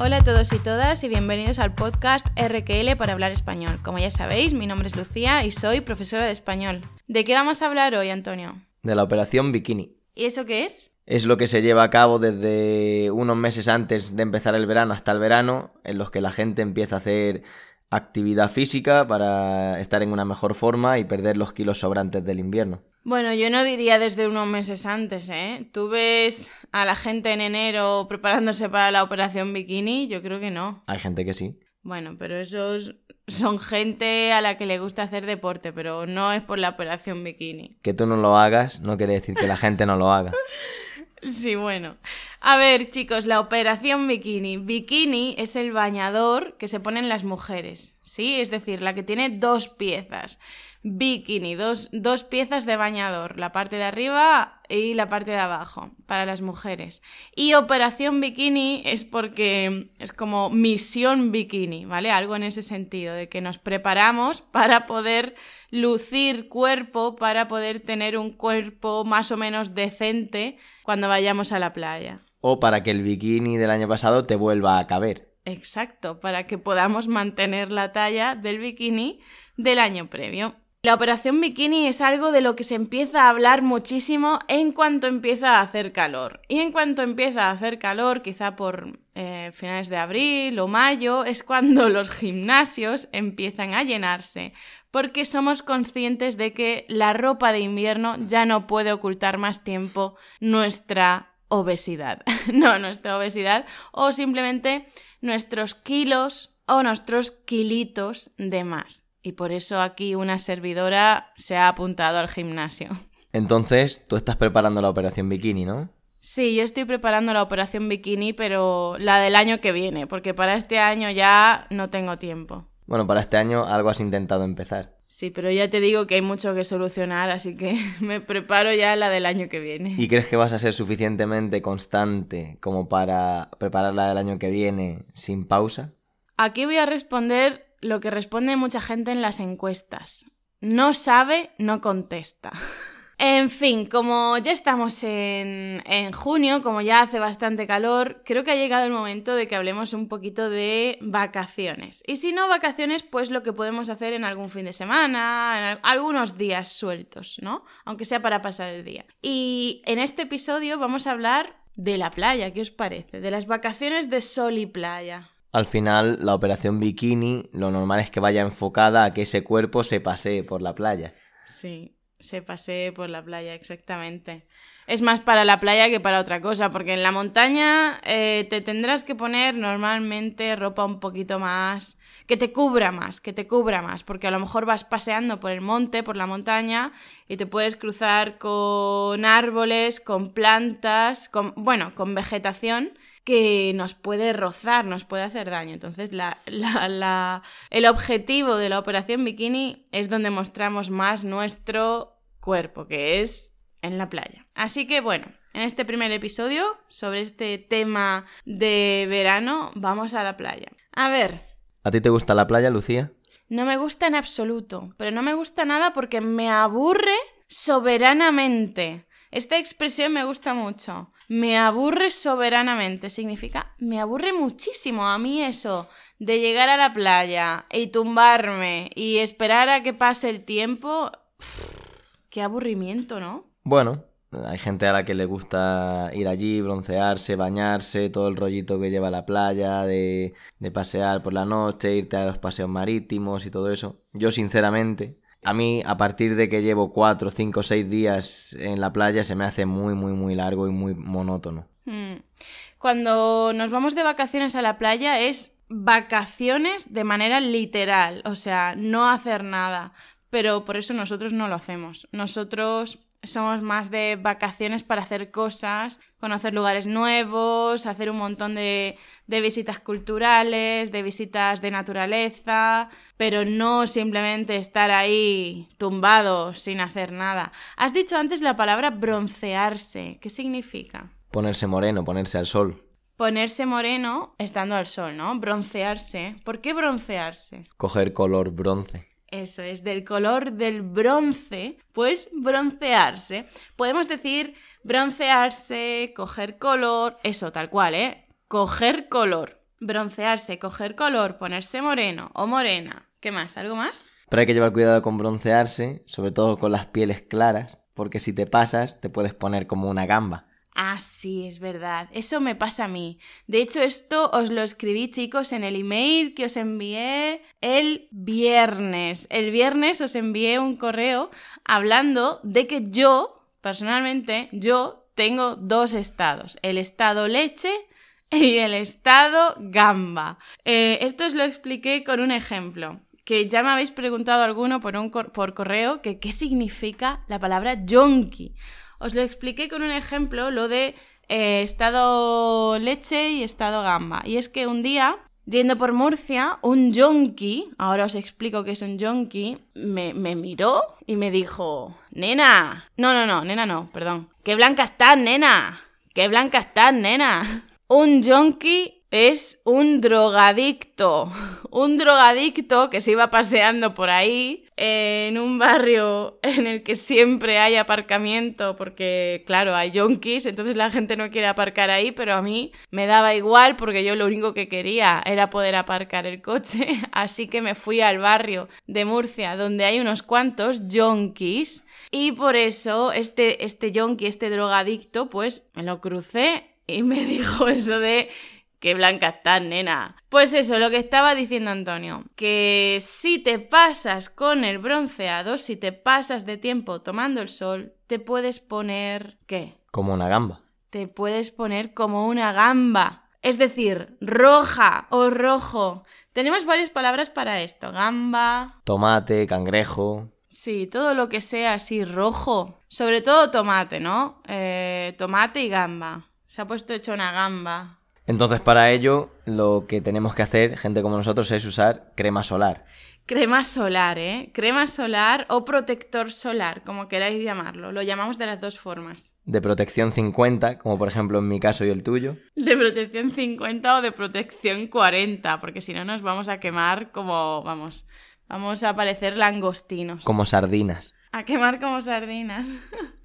Hola a todos y todas y bienvenidos al podcast RQL para hablar español. Como ya sabéis, mi nombre es Lucía y soy profesora de español. ¿De qué vamos a hablar hoy, Antonio? De la operación Bikini. ¿Y eso qué es? Es lo que se lleva a cabo desde unos meses antes de empezar el verano hasta el verano, en los que la gente empieza a hacer actividad física para estar en una mejor forma y perder los kilos sobrantes del invierno. Bueno, yo no diría desde unos meses antes, ¿eh? ¿Tú ves a la gente en enero preparándose para la operación bikini? Yo creo que no. Hay gente que sí. Bueno, pero esos son gente a la que le gusta hacer deporte, pero no es por la operación bikini. Que tú no lo hagas no quiere decir que la gente no lo haga. Sí, bueno. A ver, chicos, la operación bikini. Bikini es el bañador que se ponen las mujeres, ¿sí? Es decir, la que tiene dos piezas. Bikini, dos, dos piezas de bañador, la parte de arriba y la parte de abajo, para las mujeres. Y operación bikini es porque es como misión bikini, ¿vale? Algo en ese sentido, de que nos preparamos para poder lucir cuerpo, para poder tener un cuerpo más o menos decente cuando vayamos a la playa. O para que el bikini del año pasado te vuelva a caber. Exacto, para que podamos mantener la talla del bikini del año previo. La operación bikini es algo de lo que se empieza a hablar muchísimo en cuanto empieza a hacer calor. Y en cuanto empieza a hacer calor, quizá por eh, finales de abril o mayo, es cuando los gimnasios empiezan a llenarse, porque somos conscientes de que la ropa de invierno ya no puede ocultar más tiempo nuestra obesidad. no, nuestra obesidad o simplemente nuestros kilos o nuestros kilitos de más y por eso aquí una servidora se ha apuntado al gimnasio. Entonces, tú estás preparando la operación bikini, ¿no? Sí, yo estoy preparando la operación bikini, pero la del año que viene, porque para este año ya no tengo tiempo. Bueno, para este año algo has intentado empezar. Sí, pero ya te digo que hay mucho que solucionar, así que me preparo ya la del año que viene. ¿Y crees que vas a ser suficientemente constante como para preparar la del año que viene sin pausa? Aquí voy a responder lo que responde mucha gente en las encuestas. No sabe, no contesta. En fin, como ya estamos en, en, junio, como ya hace bastante calor, creo que ha llegado el momento de que hablemos un poquito de vacaciones. Y si no vacaciones, pues lo que podemos hacer en algún fin de semana, en algunos días sueltos, ¿no? Aunque sea para pasar el día. Y en este episodio vamos a hablar de la playa, ¿qué os parece? De las vacaciones de sol y playa. Al final, la operación bikini, lo normal es que vaya enfocada a que ese cuerpo se pasee por la playa. Sí, se pasee por la playa, exactamente. Es más para la playa que para otra cosa, porque en la montaña eh, te tendrás que poner normalmente ropa un poquito más, que te cubra más, que te cubra más, porque a lo mejor vas paseando por el monte, por la montaña, y te puedes cruzar con árboles, con plantas, con, bueno, con vegetación que nos puede rozar, nos puede hacer daño. Entonces, el objetivo de la operación bikini es donde mostramos más nuestro cuerpo, que es en la playa. Así que bueno, en este primer episodio sobre este tema de verano, vamos a la playa. A ver. ¿A ti te gusta la playa, Lucía? No me gusta en absoluto, pero no me gusta nada porque me aburre soberanamente. Esta expresión me gusta mucho. Me aburre soberanamente. Significa, me aburre muchísimo a mí eso de llegar a la playa y tumbarme y esperar a que pase el tiempo. qué aburrimiento, ¿no? Bueno, hay gente a la que le gusta ir allí, broncearse, bañarse, todo el rollito que lleva a la playa, de, de pasear por la noche, irte a los paseos marítimos y todo eso. Yo, sinceramente, a mí, a partir de que llevo cuatro, cinco, seis días en la playa, se me hace muy, muy, muy largo y muy monótono. Hmm. Cuando nos vamos de vacaciones a la playa es vacaciones de manera literal, o sea, no hacer nada. Pero por eso nosotros no lo hacemos. Nosotros somos más de vacaciones para hacer cosas, conocer lugares nuevos, hacer un montón de, de, visitas culturales, de visitas de naturaleza, pero no simplemente estar ahí tumbados sin hacer nada. Has dicho antes la palabra broncearse. ¿Qué significa? Ponerse moreno, ponerse al sol. Ponerse moreno estando al sol, ¿no? Broncearse. ¿Por qué broncearse? Coger color bronce eso es, del color del bronce, pues broncearse. Podemos decir broncearse, coger color, eso, tal cual, ¿eh? Coger color. broncearse, coger color, ponerse moreno o morena. ¿Qué más? ¿Algo más? Pero hay que llevar cuidado con broncearse, sobre todo con las pieles claras, porque si te pasas te puedes poner como una gamba. Ah, sí, es verdad. Eso me pasa a mí. De hecho, esto os lo escribí, chicos, en el email que os envié el viernes. El viernes os envié un correo hablando de que yo, personalmente, yo tengo dos estados. El estado leche y el estado gamba. Eh, esto os lo expliqué con un ejemplo que ya me habéis preguntado alguno por, un por correo que qué significa la palabra yonki. Os lo expliqué con un ejemplo, lo de eh, estado leche y estado gamba. Y es que un día, yendo por Murcia, un yonki, ahora os explico qué es un yonki, me, me miró y me dijo, nena, no, no, no, nena no, perdón, qué blanca estás, nena, qué blanca estás, nena. Un yonki es un drogadicto. Un drogadicto que se iba paseando por ahí en un barrio en el que siempre hay aparcamiento porque, claro, hay yonkis, entonces la gente no quiere aparcar ahí, pero a mí me daba igual porque yo lo único que quería era poder aparcar el coche, así que me fui al barrio de Murcia donde hay unos cuantos yonkis. Y por eso este, este yonki, este drogadicto, pues me lo crucé y me dijo eso de Qué blanca estás, nena. Pues eso, lo que estaba diciendo Antonio, que si te pasas con el bronceado, si te pasas de tiempo tomando el sol, te puedes poner... ¿qué? Como una gamba. Te puedes poner como una gamba. Es decir, roja o rojo. Tenemos varias palabras para esto. Gamba. Tomate, cangrejo. Sí, todo lo que sea así rojo. Sobre todo tomate, ¿no? Eh, tomate y gamba. Se ha puesto hecho una gamba. Entonces, para ello, lo que tenemos que hacer, gente como nosotros, es usar crema solar. Crema solar, ¿eh? Crema solar o protector solar, como queráis llamarlo. Lo llamamos de las dos formas. De protección 50, como por ejemplo en mi caso y el tuyo. De protección 50 o de protección 40, porque si no nos vamos a quemar como, vamos, vamos a parecer langostinos. Como sardinas. A quemar como sardinas.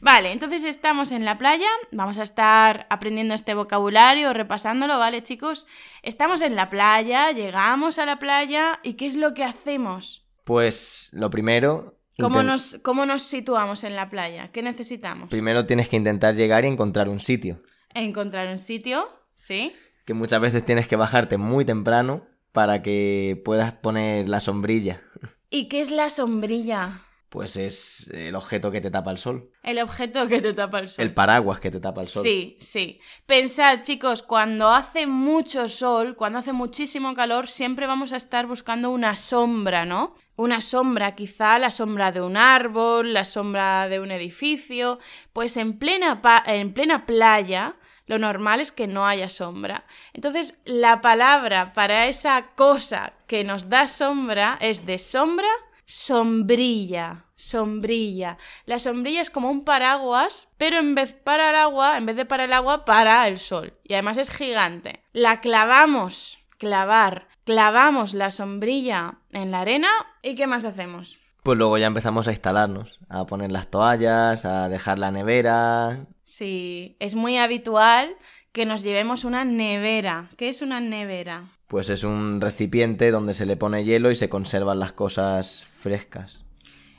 Vale, entonces estamos en la playa, vamos a estar aprendiendo este vocabulario, repasándolo, ¿vale chicos? Estamos en la playa, llegamos a la playa y ¿qué es lo que hacemos? Pues lo primero... ¿Cómo nos, ¿Cómo nos situamos en la playa? ¿Qué necesitamos? Primero tienes que intentar llegar y encontrar un sitio. Encontrar un sitio, ¿sí? Que muchas veces tienes que bajarte muy temprano para que puedas poner la sombrilla. ¿Y qué es la sombrilla? Pues es el objeto que te tapa el sol. El objeto que te tapa el sol. El paraguas que te tapa el sol. Sí, sí. Pensad, chicos, cuando hace mucho sol, cuando hace muchísimo calor, siempre vamos a estar buscando una sombra, ¿no? Una sombra, quizá la sombra de un árbol, la sombra de un edificio. Pues en plena, en plena playa, lo normal es que no haya sombra. Entonces, la palabra para esa cosa que nos da sombra es de sombra, sombrilla sombrilla. La sombrilla es como un paraguas, pero en vez para el agua, en vez de para el agua, para el sol. Y además es gigante. La clavamos, clavar, clavamos la sombrilla en la arena y ¿qué más hacemos? Pues luego ya empezamos a instalarnos, a poner las toallas, a dejar la nevera. Sí, es muy habitual que nos llevemos una nevera. ¿Qué es una nevera? Pues es un recipiente donde se le pone hielo y se conservan las cosas frescas.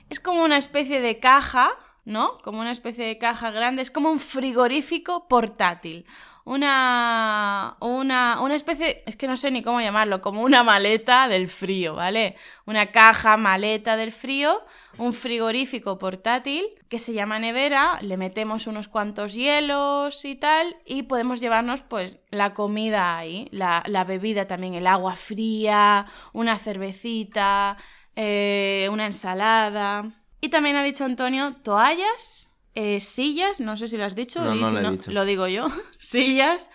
Es como una especie de caja, ¿no? Como una especie de caja grande, es como un frigorífico portátil. Una, una, una especie, es que no sé ni cómo llamarlo, como una maleta del frío, ¿vale? Una caja, maleta del frío, un frigorífico portátil que se llama nevera, le metemos unos cuantos hielos y tal, y podemos llevarnos pues la comida ahí, la, la bebida también, el agua fría, una cervecita, eh, una ensalada. Y también ha dicho Antonio toallas, eh, sillas, no sé si lo has dicho, no, no lo, dicho. lo digo yo, sillas.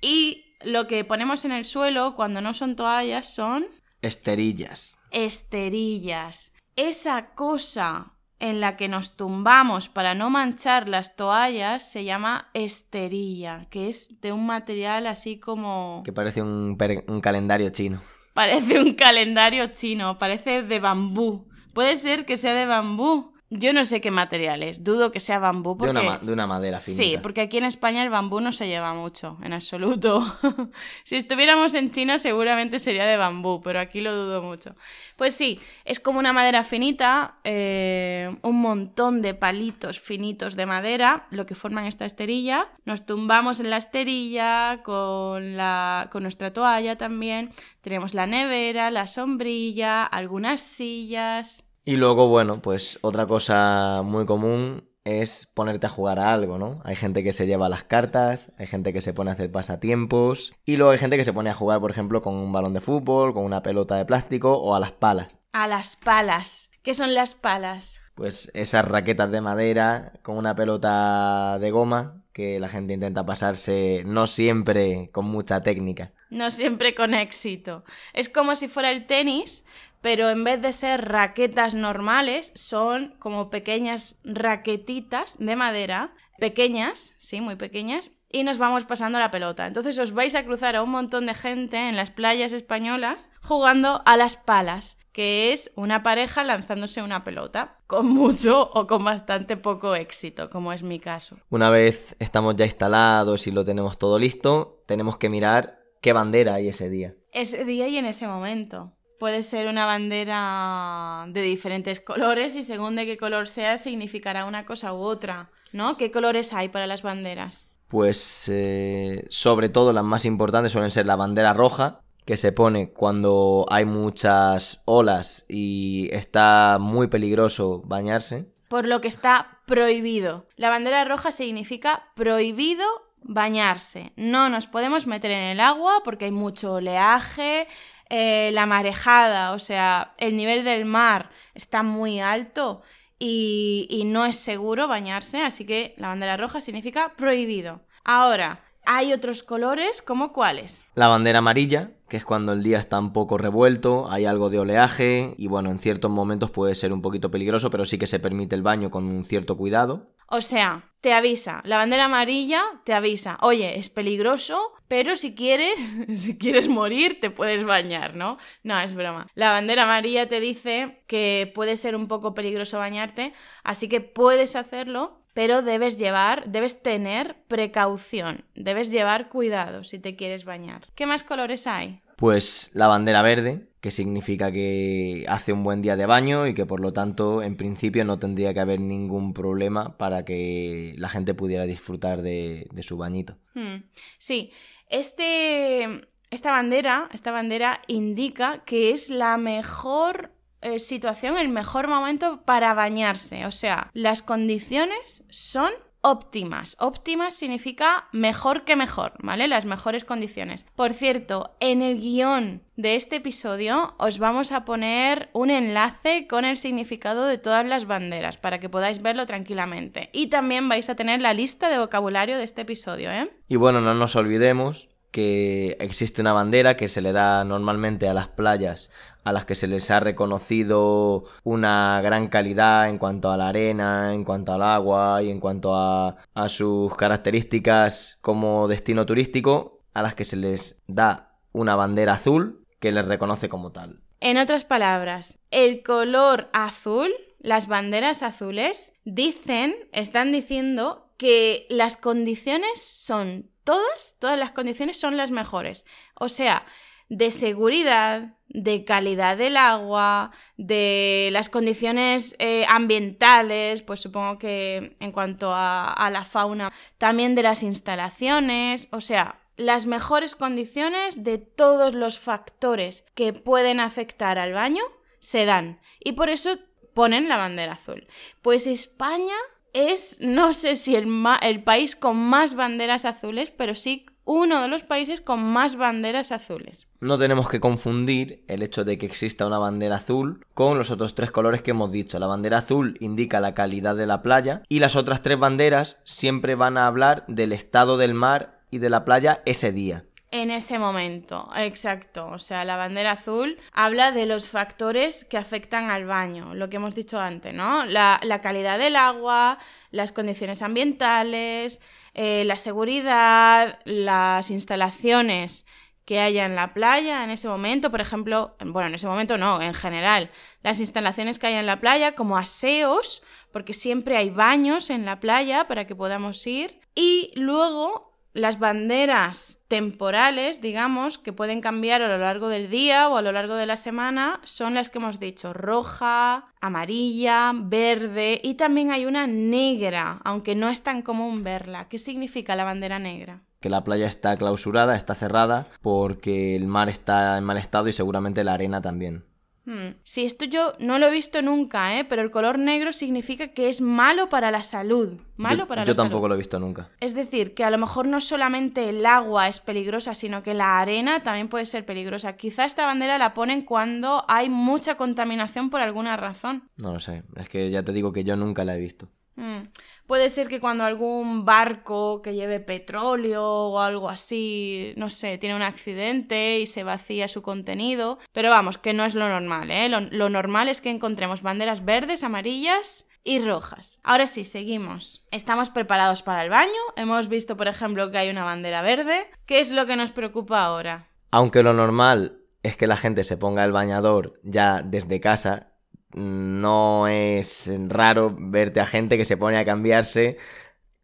Y lo que ponemos en el suelo cuando no son toallas son... Esterillas. Esterillas. Esa cosa en la que nos tumbamos para no manchar las toallas se llama esterilla, que es de un material así como... Que parece un, un calendario chino. Parece un calendario chino, parece de bambú. Puede ser que sea de bambú. Yo no sé qué material es, dudo que sea bambú. Porque... De, una, de una madera finita. Sí, porque aquí en España el bambú no se lleva mucho, en absoluto. si estuviéramos en China seguramente sería de bambú, pero aquí lo dudo mucho. Pues sí, es como una madera finita, eh, un montón de palitos finitos de madera, lo que forman esta esterilla. Nos tumbamos en la esterilla con, la, con nuestra toalla también. Tenemos la nevera, la sombrilla, algunas sillas y luego, bueno, pues otra cosa muy común es ponerte a jugar a algo, ¿no? Hay gente que se lleva las cartas, hay gente que se pone a hacer pasatiempos y luego hay gente que se pone a jugar, por ejemplo, con un balón de fútbol, con una pelota de plástico o a las palas. A las palas. ¿Qué son las palas? Pues esas raquetas de madera con una pelota de goma que la gente intenta pasarse no siempre con mucha técnica. No siempre con éxito. Es como si fuera el tenis, pero en vez de ser raquetas normales, son como pequeñas raquetitas de madera, pequeñas, sí, muy pequeñas, y nos vamos pasando la pelota. Entonces os vais a cruzar a un montón de gente en las playas españolas jugando a las palas, que es una pareja lanzándose una pelota, con mucho o con bastante poco éxito, como es mi caso. Una vez estamos ya instalados y lo tenemos todo listo, tenemos que mirar qué bandera hay ese día. Ese día y en ese momento. Puede ser una bandera de diferentes colores y según de qué color sea significará una cosa u otra, ¿no? ¿Qué colores hay para las banderas? Pues eh, sobre todo las más importantes suelen ser la bandera roja, que se pone cuando hay muchas olas y está muy peligroso bañarse. Por lo que está prohibido. La bandera roja significa prohibido bañarse. No nos podemos meter en el agua porque hay mucho oleaje, eh, la marejada, o sea, el nivel del mar está muy alto y, y no es seguro bañarse, así que la bandera roja significa prohibido. Ahora, hay otros colores, ¿como cuáles? La bandera amarilla, que es cuando el día está un poco revuelto, hay algo de oleaje y bueno, en ciertos momentos puede ser un poquito peligroso, pero sí que se permite el baño con un cierto cuidado. O sea, te avisa, la bandera amarilla te avisa, oye, es peligroso, pero si quieres, si quieres morir, te puedes bañar, ¿no? No, es broma. La bandera amarilla te dice que puede ser un poco peligroso bañarte, así que puedes hacerlo, pero debes llevar, debes tener precaución, debes llevar cuidado si te quieres bañar. ¿Qué más colores hay? Pues la bandera verde, que significa que hace un buen día de baño y que por lo tanto en principio no tendría que haber ningún problema para que la gente pudiera disfrutar de, su bañito. Hmm. Sí, este, esta bandera, esta bandera indica que es la mejor eh, situación, el mejor momento para bañarse. O sea, las condiciones son óptimas. Óptimas significa mejor que mejor, ¿vale? Las mejores condiciones. Por cierto, en el guion de este episodio os vamos a poner un enlace con el significado de todas las banderas para que podáis verlo tranquilamente. Y también vais a tener la lista de vocabulario de este episodio, ¿eh? Y bueno, no nos olvidemos que existe una bandera que se le da normalmente a las playas a las que se les ha reconocido una gran calidad en cuanto a la arena, en cuanto al agua y en cuanto a, sus características como destino turístico, a las que se les da una bandera azul que les reconoce como tal. En otras palabras, el color azul, las banderas azules, dicen, están diciendo que las condiciones son todas, todas las condiciones son las mejores. O sea, de seguridad, de calidad del agua, de las condiciones eh, ambientales, pues supongo que en cuanto a, a la fauna, también de las instalaciones, o sea, las mejores condiciones de todos los factores que pueden afectar al baño se dan. Y por eso ponen la bandera azul. Pues España es, no sé si el, el país con más banderas azules, pero sí uno de los países con más banderas azules. No tenemos que confundir el hecho de que exista una bandera azul con los otros tres colores que hemos dicho. La bandera azul indica la calidad de la playa y las otras tres banderas siempre van a hablar del estado del mar y de la playa ese día. En ese momento, exacto. O sea, la bandera azul habla de los factores que afectan al baño, lo que hemos dicho antes, ¿no? La, calidad del agua, las condiciones ambientales, eh, la seguridad, las instalaciones que haya en la playa en ese momento, por ejemplo, bueno, en ese momento no, en general, las instalaciones que haya en la playa como aseos, porque siempre hay baños en la playa para que podamos ir, y luego las banderas temporales, digamos, que pueden cambiar a lo largo del día o a lo largo de la semana, son las que hemos dicho, roja, amarilla, verde y también hay una negra, aunque no es tan común verla. ¿Qué significa la bandera negra? Que la playa está clausurada, está cerrada, porque el mar está en mal estado y seguramente la arena también. Hmm. Sí, esto yo no lo he visto nunca, ¿eh? pero el color negro significa que es malo para la salud. Malo yo, para yo la tampoco salud. lo he visto nunca. Es decir, que a lo mejor no solamente el agua es peligrosa, sino que la arena también puede ser peligrosa. Quizá esta bandera la ponen cuando hay mucha contaminación por alguna razón. No lo sé, es que ya te digo que yo nunca la he visto. Mm. Puede ser que cuando algún barco que lleve petróleo o algo así, no sé, tiene un accidente y se vacía su contenido. Pero vamos, que no es lo normal, ¿eh? Lo, lo normal es que encontremos banderas verdes, amarillas y rojas. Ahora sí, seguimos. Estamos preparados para el baño. Hemos visto, por ejemplo, que hay una bandera verde. ¿Qué es lo que nos preocupa ahora? Aunque lo normal es que la gente se ponga el bañador ya desde casa, no es raro verte a gente que se pone a cambiarse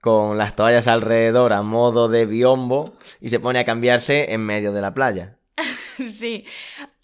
con las toallas alrededor a modo de biombo y se pone a cambiarse en medio de la playa. sí,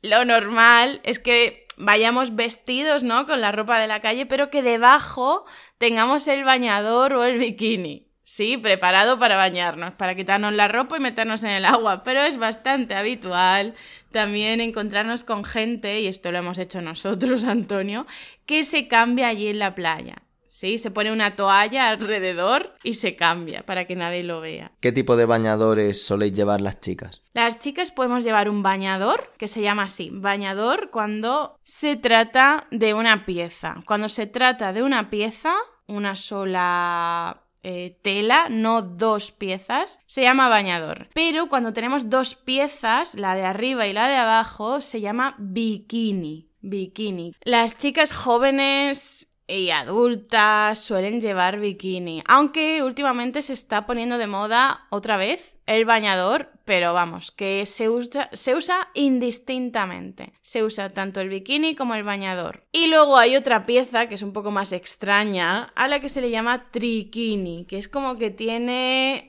lo normal es que vayamos vestidos, ¿no? Con la ropa de la calle, pero que debajo tengamos el bañador o el bikini. Sí, preparado para bañarnos, para quitarnos la ropa y meternos en el agua, pero es bastante habitual también encontrarnos con gente, y esto lo hemos hecho nosotros, Antonio, que se cambia allí en la playa. Sí, se pone una toalla alrededor y se cambia para que nadie lo vea. ¿Qué tipo de bañadores soléis llevar las chicas? Las chicas podemos llevar un bañador, que se llama así, bañador cuando se trata de una pieza. Cuando se trata de una pieza, una sola eh, tela, no dos piezas, se llama bañador. Pero cuando tenemos dos piezas, la de arriba y la de abajo, se llama bikini. Bikini. Las chicas jóvenes y adultas suelen llevar bikini, aunque últimamente se está poniendo de moda otra vez el bañador, pero vamos, que se usa, se usa indistintamente. Se usa tanto el bikini como el bañador. Y luego hay otra pieza que es un poco más extraña, a la que se le llama triquini, que es como que tiene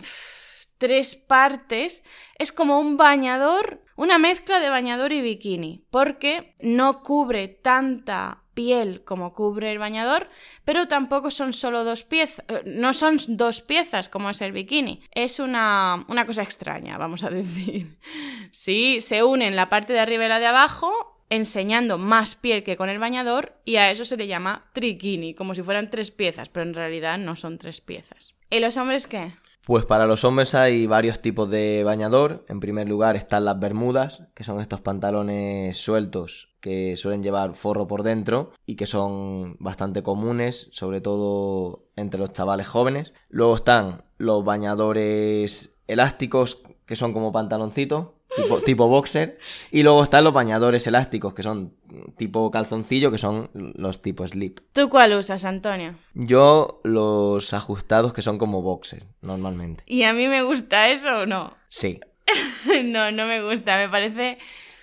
tres partes. Es como un bañador, una mezcla de bañador y bikini, porque no cubre tanta piel como cubre el bañador, pero tampoco son solo dos piezas, no son dos piezas como es el bikini, es una, una cosa extraña, vamos a decir. Sí, se unen la parte de arriba y la de abajo, enseñando más piel que con el bañador, y a eso se le llama triquini, como si fueran tres piezas, pero en realidad no son tres piezas. ¿Y los hombres qué? Pues para los hombres hay varios tipos de bañador. En primer lugar están las bermudas, que son estos pantalones sueltos que suelen llevar forro por dentro y que son bastante comunes, sobre todo entre los chavales jóvenes. Luego están los bañadores elásticos, que son como pantaloncitos, tipo, tipo boxer. Y luego están los bañadores elásticos, que son tipo calzoncillo, que son los tipo slip. ¿Tú cuál usas, Antonio? Yo los ajustados, que son como boxer, normalmente. ¿Y a mí me gusta eso o no? Sí. no, no me gusta, me parece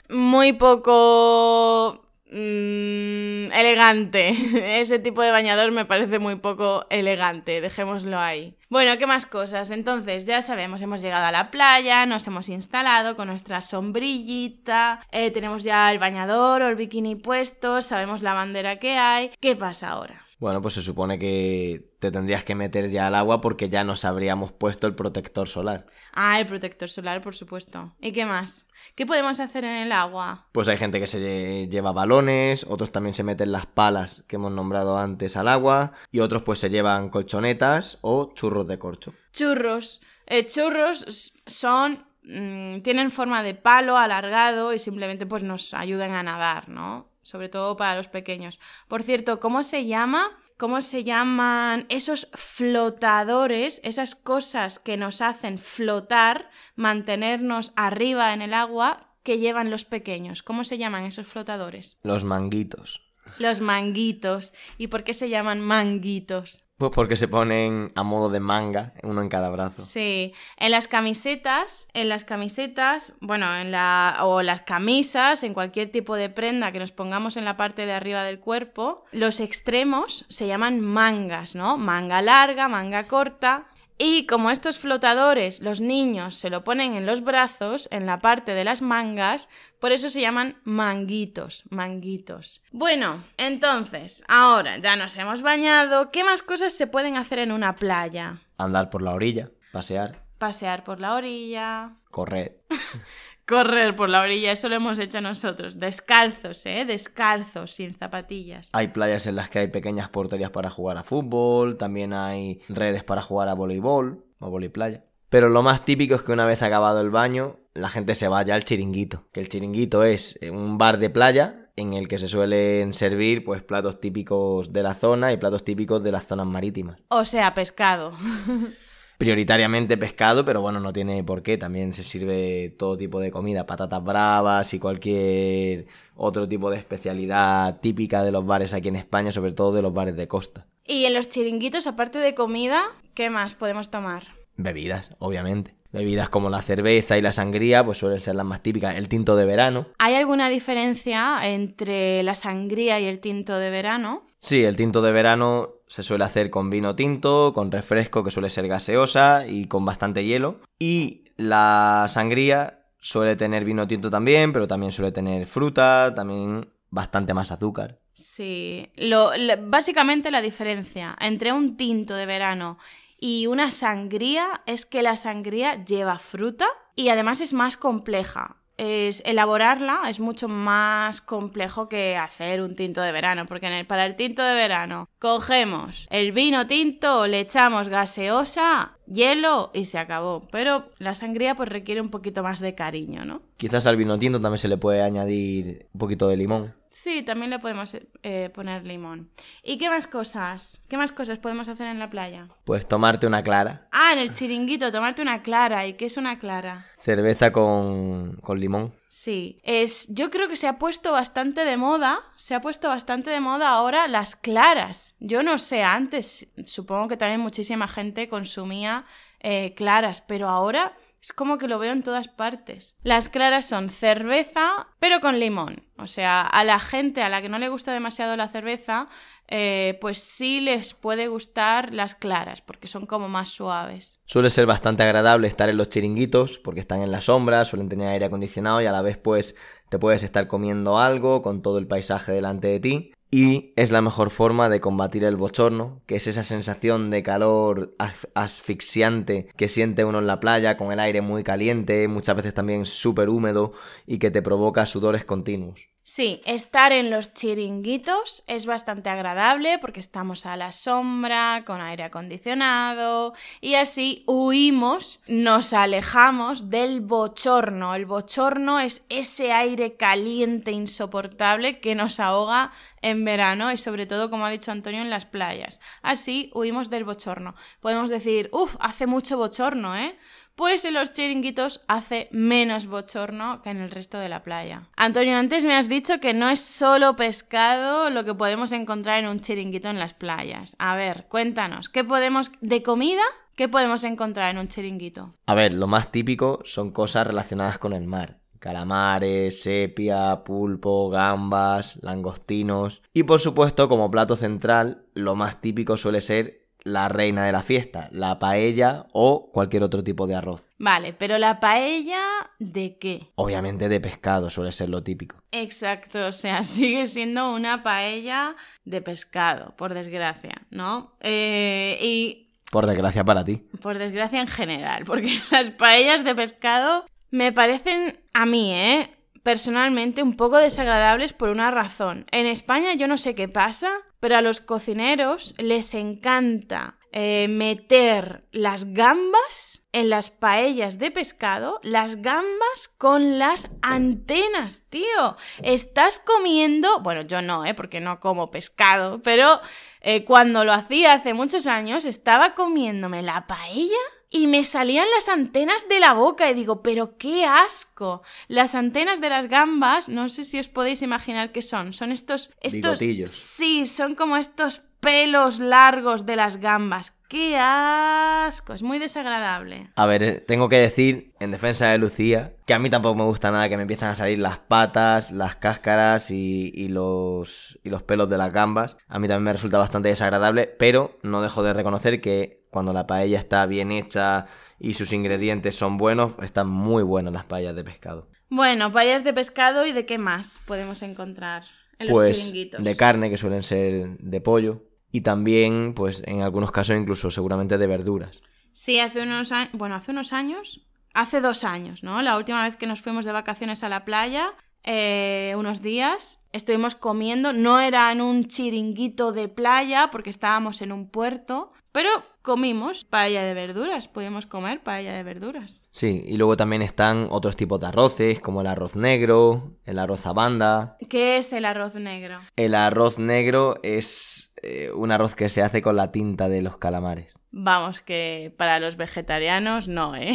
muy poco mmm, elegante. Ese tipo de bañador me parece muy poco elegante, dejémoslo ahí. Bueno, ¿qué más cosas? Entonces, ya sabemos, hemos llegado a la playa, nos hemos instalado con nuestra sombrillita, eh, tenemos ya el bañador o el bikini puesto, sabemos la bandera que hay. ¿Qué pasa ahora? Bueno, pues se supone que te tendrías que meter ya al agua porque ya nos habríamos puesto el protector solar. Ah, el protector solar, por supuesto. ¿Y qué más? ¿Qué podemos hacer en el agua? Pues hay gente que se lleva balones, otros también se meten las palas que hemos nombrado antes al agua y otros pues se llevan colchonetas o churros de corcho. Churros. Eh, churros son mmm, tienen forma de palo alargado y simplemente pues nos ayudan a nadar, ¿no? Sobre todo para los pequeños. Por cierto, ¿cómo se llama? ¿Cómo se llaman esos flotadores, esas cosas que nos hacen flotar, mantenernos arriba en el agua que llevan los pequeños? ¿Cómo se llaman esos flotadores? Los manguitos. Los manguitos. ¿Y por qué se llaman manguitos? Pues porque se ponen a modo de manga, uno en cada brazo. Sí, en las camisetas, en las camisetas, bueno, en la o las camisas, en cualquier tipo de prenda que nos pongamos en la parte de arriba del cuerpo, los extremos se llaman mangas, ¿no? Manga larga, manga corta. Y como estos flotadores los niños se lo ponen en los brazos, en la parte de las mangas, por eso se llaman manguitos, manguitos. Bueno, entonces, ahora ya nos hemos bañado, ¿qué más cosas se pueden hacer en una playa? Andar por la orilla, pasear, Pasear por la orilla, correr. correr por la orilla, eso lo hemos hecho nosotros, descalzos, ¿eh? Descalzos, sin zapatillas. Hay playas en las que hay pequeñas porterías para jugar a fútbol, también hay redes para jugar a voleibol o voleiplaya. Pero lo más típico es que una vez acabado el baño, la gente se vaya al chiringuito. Que el chiringuito es un bar de playa en el que se suelen servir pues platos típicos de la zona y platos típicos de las zonas marítimas. O sea, pescado. Prioritariamente pescado, pero bueno, no tiene por qué. También se sirve todo tipo de comida, patatas bravas y cualquier otro tipo de especialidad típica de los bares aquí en España, sobre todo de los bares de costa. y en los chiringuitos, aparte de comida, ¿qué más podemos tomar? Bebidas, obviamente. Bebidas como la cerveza y la sangría, pues suelen ser las más típicas. El tinto de verano. ¿Hay alguna diferencia entre la sangría y el tinto de verano? Sí, el tinto de verano se suele hacer con vino tinto, con refresco que suele ser gaseosa y con bastante hielo. Y la sangría suele tener vino tinto también, pero también suele tener fruta, también bastante más azúcar. Sí, lo, básicamente la diferencia entre un tinto de verano y una sangría es que la sangría lleva fruta y además es más compleja. Es, elaborarla es mucho más complejo que hacer un tinto de verano, porque en el, para el tinto de verano cogemos el vino tinto, le echamos gaseosa, hielo y se acabó. Pero la sangría pues requiere un poquito más de cariño, ¿no? Quizás al vino tinto también se le puede añadir un poquito de limón. Sí, también le podemos eh, poner limón. ¿Y qué más cosas? ¿Qué más cosas podemos hacer en la playa? Pues tomarte una clara, Ah, en el chiringuito, tomarte una clara. ¿Y qué es una clara? cerveza con, con limón. Sí, es. Yo creo que se ha puesto bastante de moda. Se ha puesto bastante de moda ahora las claras. Yo no sé, antes supongo que también muchísima gente consumía eh, claras, pero ahora es como que lo veo en todas partes. Las claras son cerveza, pero con limón. O sea, a la gente a la que no le gusta demasiado la cerveza, eh, pues sí les puede gustar las claras, porque son como más suaves. Suele ser bastante agradable estar en los chiringuitos porque están en la sombra, suelen tener aire acondicionado y a la vez pues te puedes estar comiendo algo con todo el paisaje delante de ti. Y es la mejor forma de combatir el bochorno, que es esa sensación de calor as- asfixiante que siente uno en la playa con el aire muy caliente, muchas veces también súper húmedo y que te provoca sudores continuos. Sí, estar en los chiringuitos es bastante agradable porque estamos a la sombra, con aire acondicionado y así huimos, nos alejamos del bochorno. El bochorno es ese aire caliente insoportable que nos ahoga en verano y sobre todo, como ha dicho Antonio, en las playas. Así huimos del bochorno. Podemos decir, uff, hace mucho bochorno, ¿eh? Pues en los chiringuitos hace menos bochorno que en el resto de la playa. Antonio, antes me has dicho que no es solo pescado lo que podemos encontrar en un chiringuito en las playas. A ver, cuéntanos, ¿qué podemos de comida? ¿Qué podemos encontrar en un chiringuito? A ver, lo más típico son cosas relacionadas con el mar. Calamares, sepia, pulpo, gambas, langostinos. Y por supuesto, como plato central, lo más típico suele ser la reina de la fiesta, la paella o cualquier otro tipo de arroz. Vale, pero la paella ¿de qué? Obviamente de pescado suele ser lo típico. Exacto, o sea, sigue siendo una paella de pescado, por desgracia, ¿no? Eh, y Por desgracia para ti. por desgracia en general, porque las paellas de pescado me parecen a mí, ¿eh? Personalmente un poco desagradables por una razón. En España yo no sé qué pasa, pero a los cocineros les encanta eh, meter las gambas en las paellas de pescado, las gambas con las antenas, tío. Estás comiendo, bueno, yo no, ¿eh? porque no como pescado, pero eh, cuando lo hacía hace muchos años, estaba comiéndome la paella y me salían las antenas de la boca y digo, pero qué asco. Las antenas de las gambas, no sé si os podéis imaginar qué son. Son estos... estos Bigotillos. Sí, son como estos pelos largos de las gambas. ¡Qué asco! Es muy desagradable. A ver, eh, tengo que decir, en defensa de Lucía, que a mí tampoco me gusta nada que me empiezan a salir las patas, las cáscaras y, y los, y los pelos de las gambas. A mí también me resulta bastante desagradable, pero no dejo de reconocer que cuando la paella está bien hecha y sus ingredientes son buenos, están muy buenas las paellas de pescado. Bueno, paellas de pescado y de qué más podemos encontrar en los Pues chiringuitos. de carne, que suelen ser de pollo, y también, pues en algunos casos incluso seguramente de verduras. Sí, hace unos años, bueno, hace unos años, hace dos años, ¿no? La última vez que nos fuimos de vacaciones a la playa, eh, unos días, estuvimos comiendo, no era en un chiringuito de playa porque estábamos en un puerto, pero comimos paella de verduras, podíamos comer paella de verduras. Sí, y luego también están otros tipos de arroces, como el arroz negro, el arroz a banda. ¿Qué es el arroz negro? El arroz negro es eh, un arroz que se hace con la tinta de los calamares. Vamos, que para los vegetarianos no, ¿eh?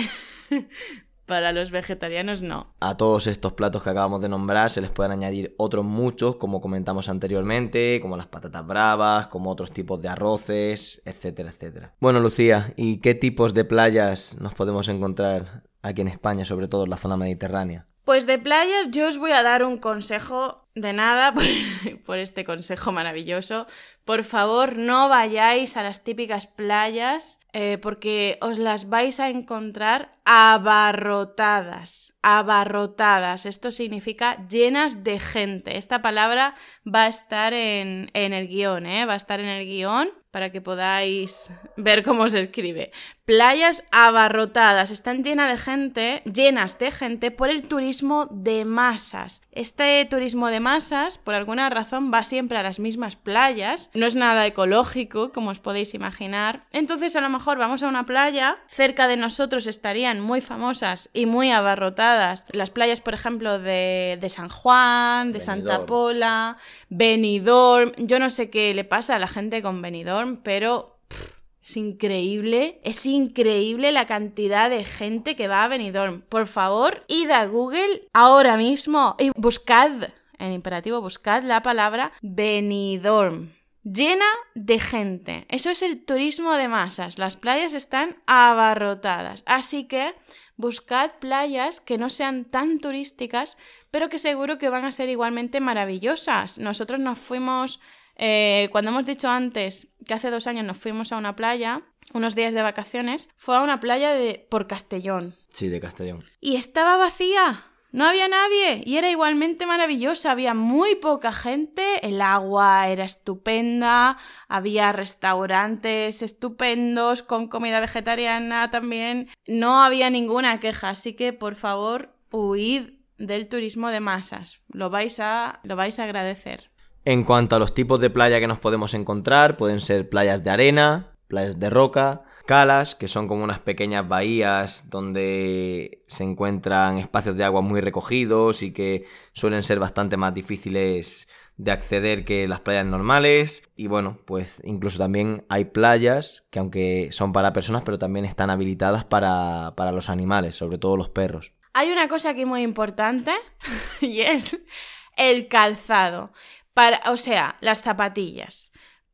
para los vegetarianos no. A todos estos platos que acabamos de nombrar se les pueden añadir otros muchos, como comentamos anteriormente, como las patatas bravas, como otros tipos de arroces, etcétera, etcétera. Bueno, Lucía, ¿y qué tipos de playas nos podemos encontrar aquí en España, sobre todo en la zona mediterránea? Pues de playas yo os voy a dar un consejo de nada por, este consejo maravilloso. Por favor, no vayáis a las típicas playas eh, porque os las vais a encontrar abarrotadas. Abarrotadas. Esto significa llenas de gente. Esta palabra va a estar en, en el guion, ¿eh? Va a estar en el guion para que podáis ver cómo se escribe. Playas abarrotadas, están llenas de gente, llenas de gente por el turismo de masas. Este turismo de masas, por alguna razón, va siempre a las mismas playas. No es nada ecológico, como os podéis imaginar. Entonces, a lo mejor vamos a una playa, cerca de nosotros estarían muy famosas y muy abarrotadas las playas, por ejemplo, de, de San Juan, de Benidorm. Santa Pola, Benidorm. Yo no sé qué le pasa a la gente con Benidorm, pero pff, es increíble, es increíble la cantidad de gente que va a Benidorm. Por favor, id a Google ahora mismo y buscad, en imperativo, buscad la palabra Benidorm. Llena de gente. Eso es el turismo de masas. Las playas están abarrotadas. Así que buscad playas que no sean tan turísticas, pero que seguro que van a ser igualmente maravillosas. Nosotros nos fuimos eh, cuando hemos dicho antes que hace dos años nos fuimos a una playa, unos días de vacaciones, fue a una playa de por Castellón. Sí, de Castellón. Y estaba vacía. No había nadie y era igualmente maravillosa, había muy poca gente, el agua era estupenda, había restaurantes estupendos con comida vegetariana también, no había ninguna queja, así que por favor huid del turismo de masas, lo vais a, lo vais a agradecer. En cuanto a los tipos de playa que nos podemos encontrar, pueden ser playas de arena, playas de roca, calas, que son como unas pequeñas bahías donde se encuentran espacios de agua muy recogidos y que suelen ser bastante más difíciles de acceder que las playas normales. Y bueno, pues incluso también hay playas que aunque son para personas, pero también están habilitadas para, para los animales, sobre todo los perros. Hay una cosa aquí muy importante y es el calzado. O sea, las zapatillas.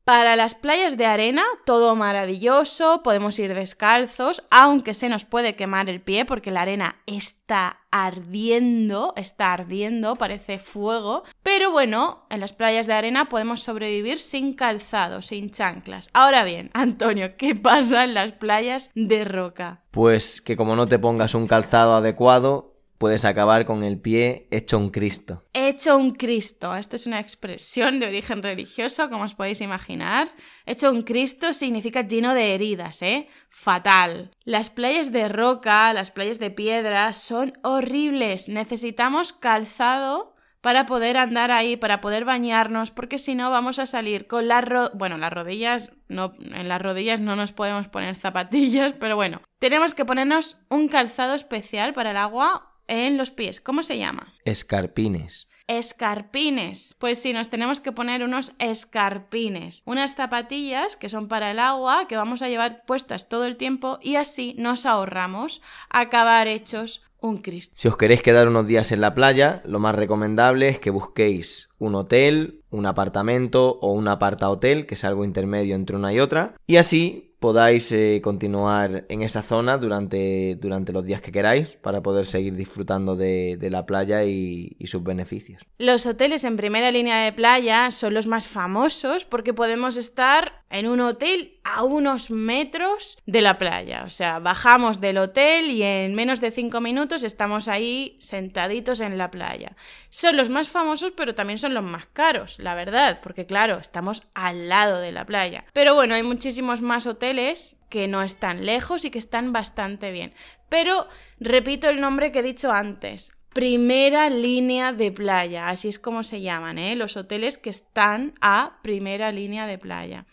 Para las playas de arena, todo maravilloso, podemos ir descalzos, aunque se nos puede quemar el pie porque la arena está ardiendo, está ardiendo, parece fuego. Pero bueno, en las playas de arena podemos sobrevivir sin calzado, sin chanclas. Ahora bien, Antonio, ¿qué pasa en las playas de roca? Pues que como no te pongas un calzado adecuado, puedes acabar con el pie hecho un Cristo. Hecho un Cristo. Esto es una expresión de origen religioso, como os podéis imaginar. Hecho un Cristo significa lleno de heridas, ¿eh? Fatal. Las playas de roca, las playas de piedra son horribles. Necesitamos calzado para poder andar ahí, para poder bañarnos, porque si no vamos a salir con las ro bueno, las rodillas, no, en las rodillas no nos podemos poner zapatillas, pero bueno, tenemos que ponernos un calzado especial para el agua en los pies. ¿Cómo se llama? Escarpines. Escarpines. Pues sí, nos tenemos que poner unos escarpines. Unas zapatillas que son para el agua, que vamos a llevar puestas todo el tiempo y así nos ahorramos acabar hechos un Cristo. Si os queréis quedar unos días en la playa, lo más recomendable es que busquéis un hotel, un apartamento o un aparta hotel, que es algo intermedio entre una y otra, y así podáis eh, continuar en esa zona durante, durante los días que queráis para poder seguir disfrutando de, la playa y, sus beneficios. Los hoteles en primera línea de playa son los más famosos porque podemos estar en un hotel a unos metros de la playa. O sea, bajamos del hotel y en menos de cinco minutos estamos ahí sentaditos en la playa. Son los más famosos, pero también son los más caros, la verdad, porque claro, estamos al lado de la playa. Pero bueno, hay muchísimos más hoteles que no están lejos y que están bastante bien. Pero repito el nombre que he dicho antes, primera línea de playa, así es como se llaman, ¿eh? los hoteles que están a primera línea de playa.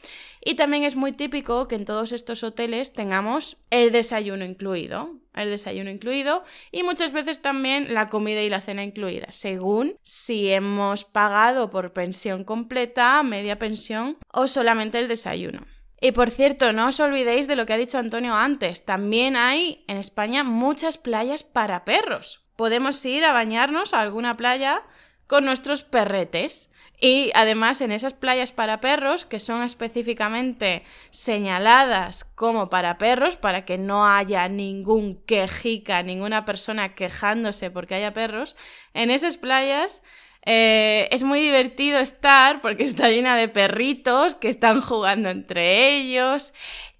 Y también es muy típico que en todos estos hoteles tengamos el desayuno incluido, el desayuno incluido y muchas veces también la comida y la cena incluida, según si hemos pagado por pensión completa, media pensión o solamente el desayuno. Y por cierto, no os olvidéis de lo que ha dicho Antonio antes, también hay en España muchas playas para perros podemos ir a bañarnos a alguna playa con nuestros perretes. Y además en esas playas para perros, que son específicamente señaladas como para perros, para que no haya ningún quejica, ninguna persona quejándose porque haya perros, en esas playas eh, es muy divertido estar porque está llena de perritos que están jugando entre ellos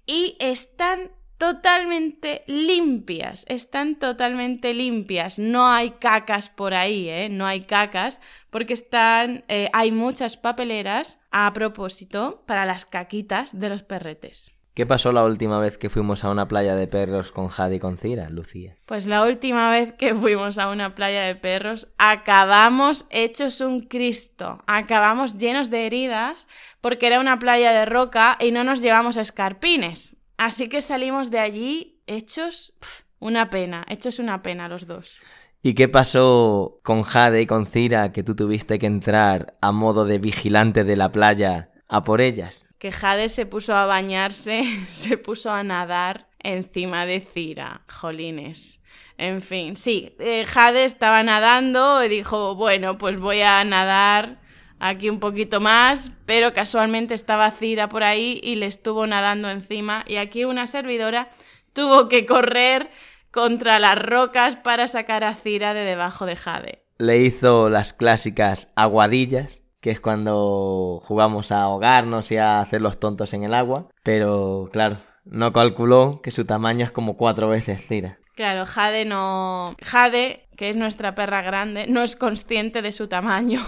y están totalmente limpias, están totalmente limpias, no hay cacas por ahí, ¿eh? no hay cacas, porque están, eh, hay muchas papeleras a propósito para las caquitas de los perretes. ¿Qué pasó la última vez que fuimos a una playa de perros con Jade y con Cira, Lucía? Pues la última vez que fuimos a una playa de perros acabamos hechos un Cristo, acabamos llenos de heridas porque era una playa de roca y no nos llevamos escarpines, Así que salimos de allí hechos una pena, hechos una pena los dos. ¿Y qué pasó con Jade y con Cira que tú tuviste que entrar a modo de vigilante de la playa a por ellas? Que Jade se puso a bañarse, se puso a nadar encima de Cira, jolines. En fin, sí, eh, Jade estaba nadando y dijo, bueno, pues voy a nadar aquí un poquito más, pero casualmente estaba Cira por ahí y le estuvo nadando encima y aquí una servidora tuvo que correr contra las rocas para sacar a Cira de debajo de Jade. Le hizo las clásicas aguadillas, que es cuando jugamos a ahogarnos y a hacer los tontos en el agua, pero claro, no calculó que su tamaño es como cuatro veces Cira. Claro, Jade no... Jade, que es nuestra perra grande, no es consciente de su tamaño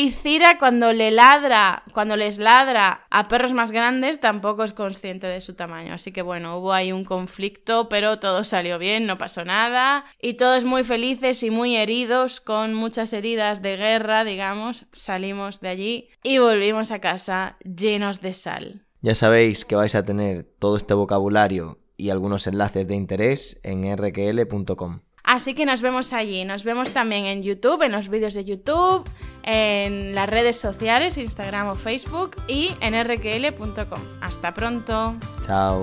y Cira cuando le ladra, cuando les ladra a perros más grandes, tampoco es consciente de su tamaño. Así que bueno, hubo ahí un conflicto, pero todo salió bien, no pasó nada. Y todos muy felices y muy heridos, con muchas heridas de guerra, digamos, salimos de allí y volvimos a casa llenos de sal. Ya sabéis que vais a tener todo este vocabulario y algunos enlaces de interés en rql.com. Así que nos vemos allí. Nos vemos también en YouTube, en los vídeos de YouTube, en las redes sociales, Instagram o Facebook y en rql.com. Hasta pronto. Chao.